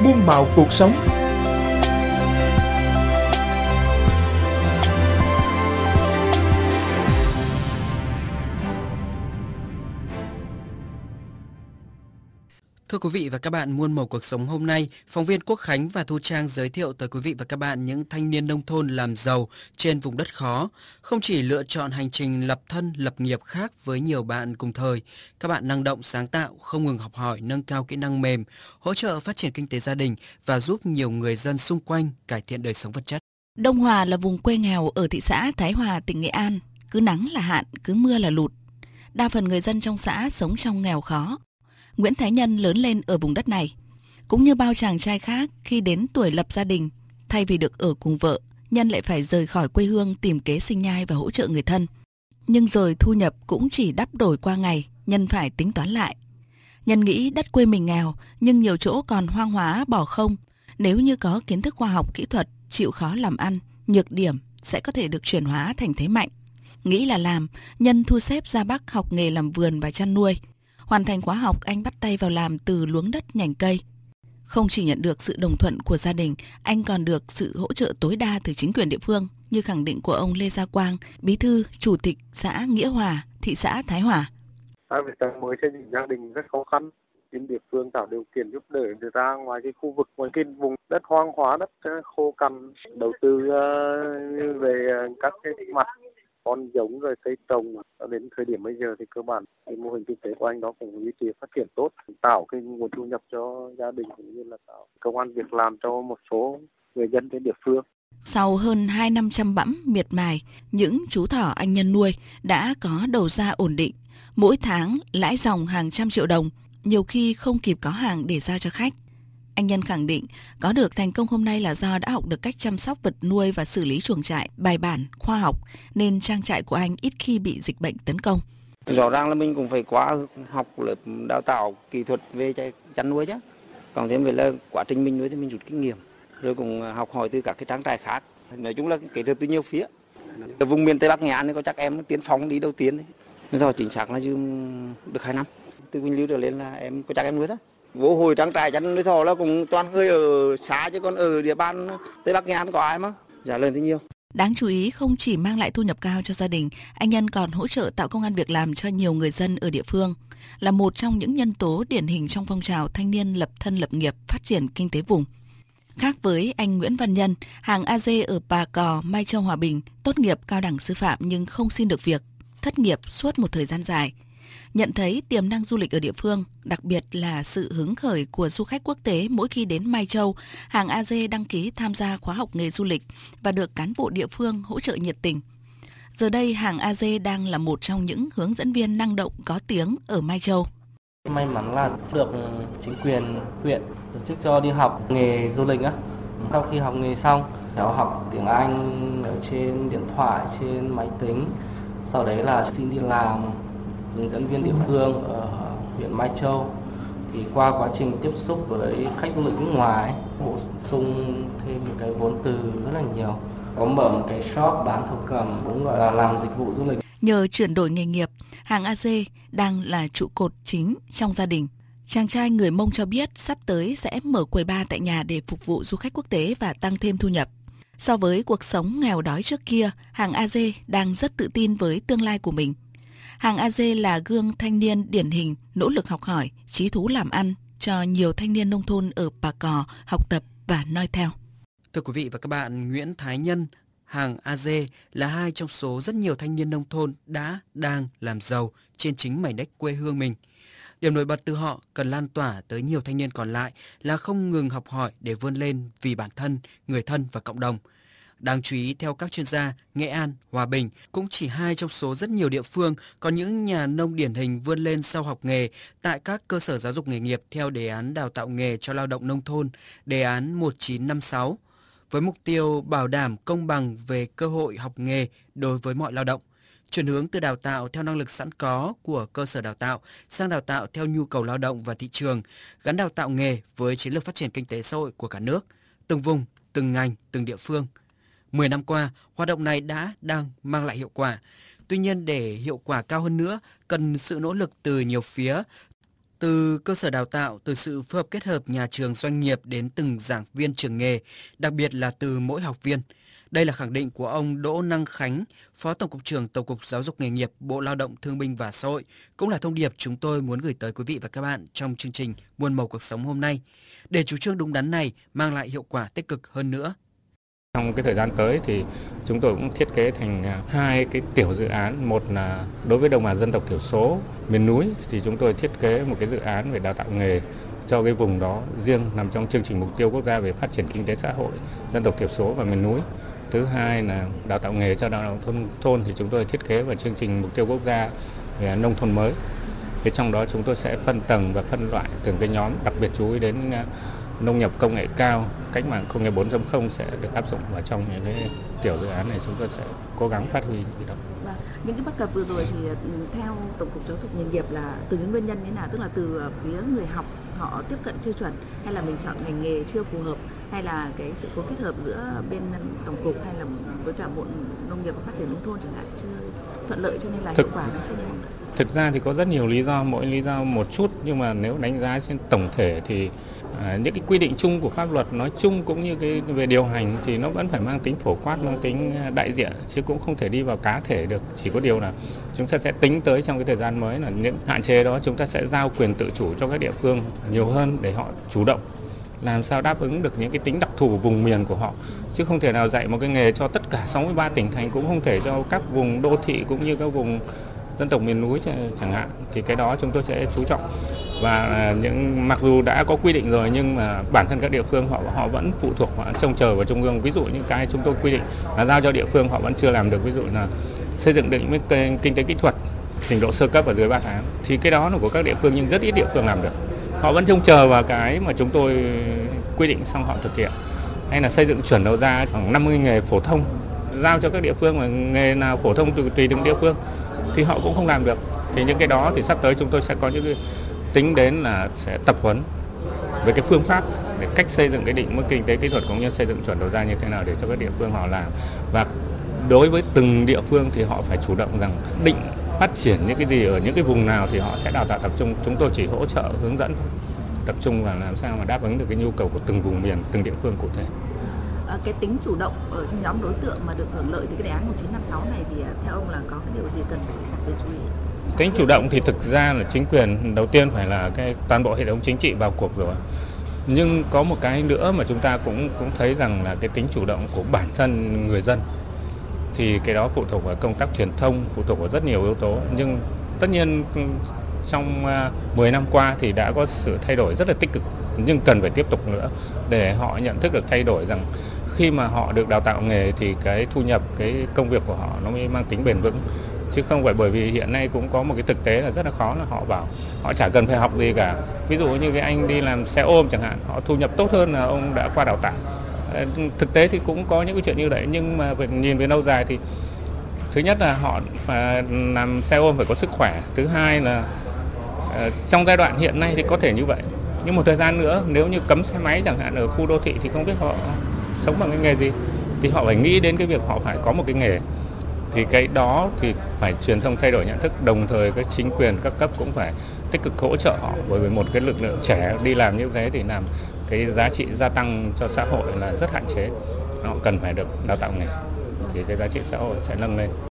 muôn màu cuộc sống. Thưa quý vị và các bạn, muôn màu cuộc sống hôm nay, phóng viên Quốc Khánh và Thu Trang giới thiệu tới quý vị và các bạn những thanh niên nông thôn làm giàu trên vùng đất khó. Không chỉ lựa chọn hành trình lập thân, lập nghiệp khác với nhiều bạn cùng thời, các bạn năng động, sáng tạo, không ngừng học hỏi, nâng cao kỹ năng mềm, hỗ trợ phát triển kinh tế gia đình và giúp nhiều người dân xung quanh cải thiện đời sống vật chất. Đông Hòa là vùng quê nghèo ở thị xã Thái Hòa, tỉnh Nghệ An. Cứ nắng là hạn, cứ mưa là lụt. Đa phần người dân trong xã sống trong nghèo khó, Nguyễn Thái Nhân lớn lên ở vùng đất này. Cũng như bao chàng trai khác khi đến tuổi lập gia đình, thay vì được ở cùng vợ, Nhân lại phải rời khỏi quê hương tìm kế sinh nhai và hỗ trợ người thân. Nhưng rồi thu nhập cũng chỉ đắp đổi qua ngày, Nhân phải tính toán lại. Nhân nghĩ đất quê mình nghèo, nhưng nhiều chỗ còn hoang hóa bỏ không. Nếu như có kiến thức khoa học kỹ thuật, chịu khó làm ăn, nhược điểm sẽ có thể được chuyển hóa thành thế mạnh. Nghĩ là làm, Nhân thu xếp ra Bắc học nghề làm vườn và chăn nuôi. Hoàn thành khóa học, anh bắt tay vào làm từ luống đất nhành cây. Không chỉ nhận được sự đồng thuận của gia đình, anh còn được sự hỗ trợ tối đa từ chính quyền địa phương, như khẳng định của ông Lê Gia Quang, bí thư, chủ tịch xã Nghĩa Hòa, thị xã Thái Hòa. Hai vợ chồng mới xây dựng gia đình rất khó khăn, chính địa phương tạo điều kiện giúp đỡ người ta ngoài cái khu vực ngoài cái vùng đất hoang hóa đất khô cằn đầu tư ờ, về các cái mặt con giống rồi cây trồng đến thời điểm bây giờ thì cơ bản cái mô hình kinh tế của anh đó cũng duy trì phát triển tốt tạo cái nguồn thu nhập cho gia đình cũng như là tạo công an việc làm cho một số người dân trên địa phương sau hơn 2 năm chăm bẵm miệt mài, những chú thỏ anh nhân nuôi đã có đầu ra ổn định. Mỗi tháng lãi dòng hàng trăm triệu đồng, nhiều khi không kịp có hàng để ra cho khách. Anh Nhân khẳng định có được thành công hôm nay là do đã học được cách chăm sóc vật nuôi và xử lý chuồng trại bài bản, khoa học nên trang trại của anh ít khi bị dịch bệnh tấn công. Rõ ràng là mình cũng phải qua học lớp đào tạo kỹ thuật về chăn nuôi chứ. Còn thêm về là quá trình mình nuôi thì mình rút kinh nghiệm rồi cũng học hỏi từ các cái trang trại khác. Nói chung là kỹ thuật từ nhiều phía. Ở vùng miền Tây Bắc Nghệ An có chắc em tiến phóng đi đầu tiên đấy. Rồi chính xác là được 2 năm. Từ Quỳnh lưu trở lên là em có chắc em nuôi thôi vô hồi trang trại chăn nuôi thỏ là cũng toàn người ở xã chứ còn ở địa bàn tây bắc nghệ an có ai mà? Giá lời thì nhiều. Đáng chú ý không chỉ mang lại thu nhập cao cho gia đình, anh Nhân còn hỗ trợ tạo công an việc làm cho nhiều người dân ở địa phương, là một trong những nhân tố điển hình trong phong trào thanh niên lập thân lập nghiệp phát triển kinh tế vùng. Khác với anh Nguyễn Văn Nhân, hàng AZ ở Bà Cò, Mai Châu Hòa Bình, tốt nghiệp cao đẳng sư phạm nhưng không xin được việc, thất nghiệp suốt một thời gian dài – nhận thấy tiềm năng du lịch ở địa phương, đặc biệt là sự hứng khởi của du khách quốc tế mỗi khi đến Mai Châu, hàng AG đăng ký tham gia khóa học nghề du lịch và được cán bộ địa phương hỗ trợ nhiệt tình. Giờ đây, hàng AG đang là một trong những hướng dẫn viên năng động có tiếng ở Mai Châu. May mắn là được chính quyền huyện tổ chức cho đi học nghề du lịch á. Sau khi học nghề xong, cháu học tiếng Anh ở trên điện thoại, trên máy tính. Sau đấy là xin đi làm hướng dẫn viên địa phương ở huyện Mai Châu thì qua quá trình tiếp xúc với khách du lịch nước ngoài bổ sung thêm những cái vốn từ rất là nhiều có mở một cái shop bán thổ cầm cũng gọi là làm dịch vụ du lịch nhờ chuyển đổi nghề nghiệp hàng AZ đang là trụ cột chính trong gia đình Chàng trai người Mông cho biết sắp tới sẽ mở quầy bar tại nhà để phục vụ du khách quốc tế và tăng thêm thu nhập. So với cuộc sống nghèo đói trước kia, hàng AZ đang rất tự tin với tương lai của mình. Hàng AG là gương thanh niên điển hình, nỗ lực học hỏi, trí thú làm ăn cho nhiều thanh niên nông thôn ở Bà Cò học tập và noi theo. Thưa quý vị và các bạn, Nguyễn Thái Nhân, hàng AG là hai trong số rất nhiều thanh niên nông thôn đã, đang làm giàu trên chính mảnh đất quê hương mình. Điểm nổi bật từ họ cần lan tỏa tới nhiều thanh niên còn lại là không ngừng học hỏi để vươn lên vì bản thân, người thân và cộng đồng – Đáng chú ý, theo các chuyên gia, Nghệ An, Hòa Bình cũng chỉ hai trong số rất nhiều địa phương có những nhà nông điển hình vươn lên sau học nghề tại các cơ sở giáo dục nghề nghiệp theo đề án đào tạo nghề cho lao động nông thôn, đề án 1956, với mục tiêu bảo đảm công bằng về cơ hội học nghề đối với mọi lao động. Chuyển hướng từ đào tạo theo năng lực sẵn có của cơ sở đào tạo sang đào tạo theo nhu cầu lao động và thị trường, gắn đào tạo nghề với chiến lược phát triển kinh tế xã hội của cả nước, từng vùng, từng ngành, từng địa phương – 10 năm qua, hoạt động này đã đang mang lại hiệu quả. Tuy nhiên để hiệu quả cao hơn nữa, cần sự nỗ lực từ nhiều phía, từ cơ sở đào tạo, từ sự phối hợp kết hợp nhà trường doanh nghiệp đến từng giảng viên trường nghề, đặc biệt là từ mỗi học viên. Đây là khẳng định của ông Đỗ Năng Khánh, Phó Tổng cục trưởng Tổng cục Giáo dục nghề nghiệp, Bộ Lao động Thương binh và Xã hội, cũng là thông điệp chúng tôi muốn gửi tới quý vị và các bạn trong chương trình Muôn màu cuộc sống hôm nay, để chủ trương đúng đắn này mang lại hiệu quả tích cực hơn nữa. Trong cái thời gian tới thì chúng tôi cũng thiết kế thành à, hai cái tiểu dự án. Một là đối với đồng bào dân tộc thiểu số miền núi thì chúng tôi thiết kế một cái dự án về đào tạo nghề cho cái vùng đó riêng nằm trong chương trình mục tiêu quốc gia về phát triển kinh tế xã hội dân tộc thiểu số và miền núi. Thứ hai là đào tạo nghề cho đào tạo thôn, thôn thì chúng tôi thiết kế vào chương trình mục tiêu quốc gia về nông thôn mới. Thế trong đó chúng tôi sẽ phân tầng và phân loại từng cái nhóm đặc biệt chú ý đến à, nông nghiệp công nghệ cao, cách mạng công nghiệp 4.0 sẽ được áp dụng vào trong những cái tiểu dự án này chúng tôi sẽ cố gắng phát huy cái đó. Và những cái bất cập vừa rồi thì ừ, theo Tổng cục Giáo dục nghề nghiệp là từ những nguyên nhân như thế nào? Tức là từ ờ, phía người học họ tiếp cận chưa chuẩn hay là mình chọn ngành nghề chưa phù hợp hay là cái sự phối kết hợp giữa bên tổng cục hay là với cả bộ nông nghiệp và phát triển nông thôn chẳng hạn chưa thuận lợi cho nên là Thực- hiệu quả nó chưa lại. Thực ra thì có rất nhiều lý do, mỗi lý do một chút nhưng mà nếu đánh giá trên tổng thể thì à, những cái quy định chung của pháp luật nói chung cũng như cái về điều hành thì nó vẫn phải mang tính phổ quát, mang tính à, đại diện chứ cũng không thể đi vào cá thể được. Chỉ có điều là chúng ta sẽ tính tới trong cái thời gian mới là những hạn chế đó chúng ta sẽ giao quyền tự chủ cho các địa phương nhiều hơn để họ chủ động làm sao đáp ứng được những cái tính đặc thù của vùng miền của họ. Chứ không thể nào dạy một cái nghề cho tất cả 63 tỉnh thành, cũng không thể cho các vùng đô thị cũng như các vùng dân tộc miền núi chẳng hạn. Thì cái đó chúng tôi sẽ chú trọng. Và à, những, mặc dù đã có quy định rồi, nhưng mà bản thân các địa phương họ họ vẫn phụ thuộc họ trông chờ vào trung ương. Ví dụ những cái chúng tôi quy định là giao cho địa phương, họ vẫn chưa làm được. Ví dụ là xây dựng định mức kinh kinh tế kỹ thuật, trình độ sơ cấp ở dưới 3 tháng thì cái đó là của các địa phương, nhưng rất ít địa phương làm được họ vẫn trông chờ vào cái mà chúng tôi quy định xong họ thực hiện. Hay là xây dựng chuẩn đầu ra khoảng 50 nghề phổ thông giao cho các địa phương mà nghề nào phổ thông tùy, tùy từng địa phương thì họ cũng không làm được. Thì những cái đó thì sắp tới chúng tôi sẽ có những cái tính đến là sẽ tập huấn về cái phương pháp để cách xây dựng cái định mức kinh tế kỹ thuật cũng như xây dựng chuẩn đầu ra như thế nào để cho các địa phương họ làm. Và đối với từng địa phương thì họ phải chủ động rằng định phát triển những cái gì ở những cái vùng nào thì họ sẽ đào tạo tập trung. Chúng tôi chỉ hỗ trợ hướng dẫn tập trung vào làm sao mà đáp ứng được cái nhu cầu của từng vùng miền từng địa phương cụ thể. Ờ, cái tính chủ động ở trong nhóm đối tượng mà được hưởng lợi từ cái đề án 1956 này thì à, theo ông là có cái điều gì cần phải đặc biệt chú ý? tính chủ động thì thực ra là chính quyền đầu tiên phải là cái toàn bộ hệ thống chính trị vào cuộc rồi. Nhưng có một cái nữa mà chúng ta cũng cũng thấy rằng là cái tính chủ động của bản thân người dân thì cái đó phụ thuộc vào công tác truyền thông, phụ thuộc vào rất nhiều yếu tố. Nhưng tất nhiên ừ, trong à, 10 năm qua thì đã có sự thay đổi rất là tích cực, nhưng cần phải tiếp tục nữa để họ nhận thức được thay đổi rằng khi mà họ được đào tạo nghề thì cái thu nhập, cái công việc của họ nó mới mang tính bền vững. Chứ không phải bởi vì hiện nay cũng có một cái thực tế là rất là khó là họ bảo họ chả cần phải học gì cả. Ví dụ như cái anh đi làm xe ôm chẳng hạn, họ thu nhập tốt hơn là ông đã qua đào tạo. Ờ, thực tế thì cũng có những cái chuyện như vậy, nhưng mà về, nhìn về lâu dài thì thứ nhất là họ phải làm xe ôm phải có sức khỏe, thứ hai là ờ, trong giai đoạn hiện nay thì có thể như vậy. Nhưng một thời gian nữa, nếu như cấm xe máy chẳng hạn ở khu đô thị thì không biết họ sống bằng cái nghề gì. Thì họ phải nghĩ đến cái việc họ phải có một cái nghề. Thì cái đó thì phải truyền thông thay đổi nhận thức, đồng thời các chính quyền các cấp cũng phải tích cực hỗ trợ họ. Bởi vì một cái lực lượng trẻ đi làm như thế thì làm cái giá trị gia tăng cho xã hội là rất hạn chế. Họ cần phải được đào tạo nghề thì cái giá trị xã hội sẽ nâng lên.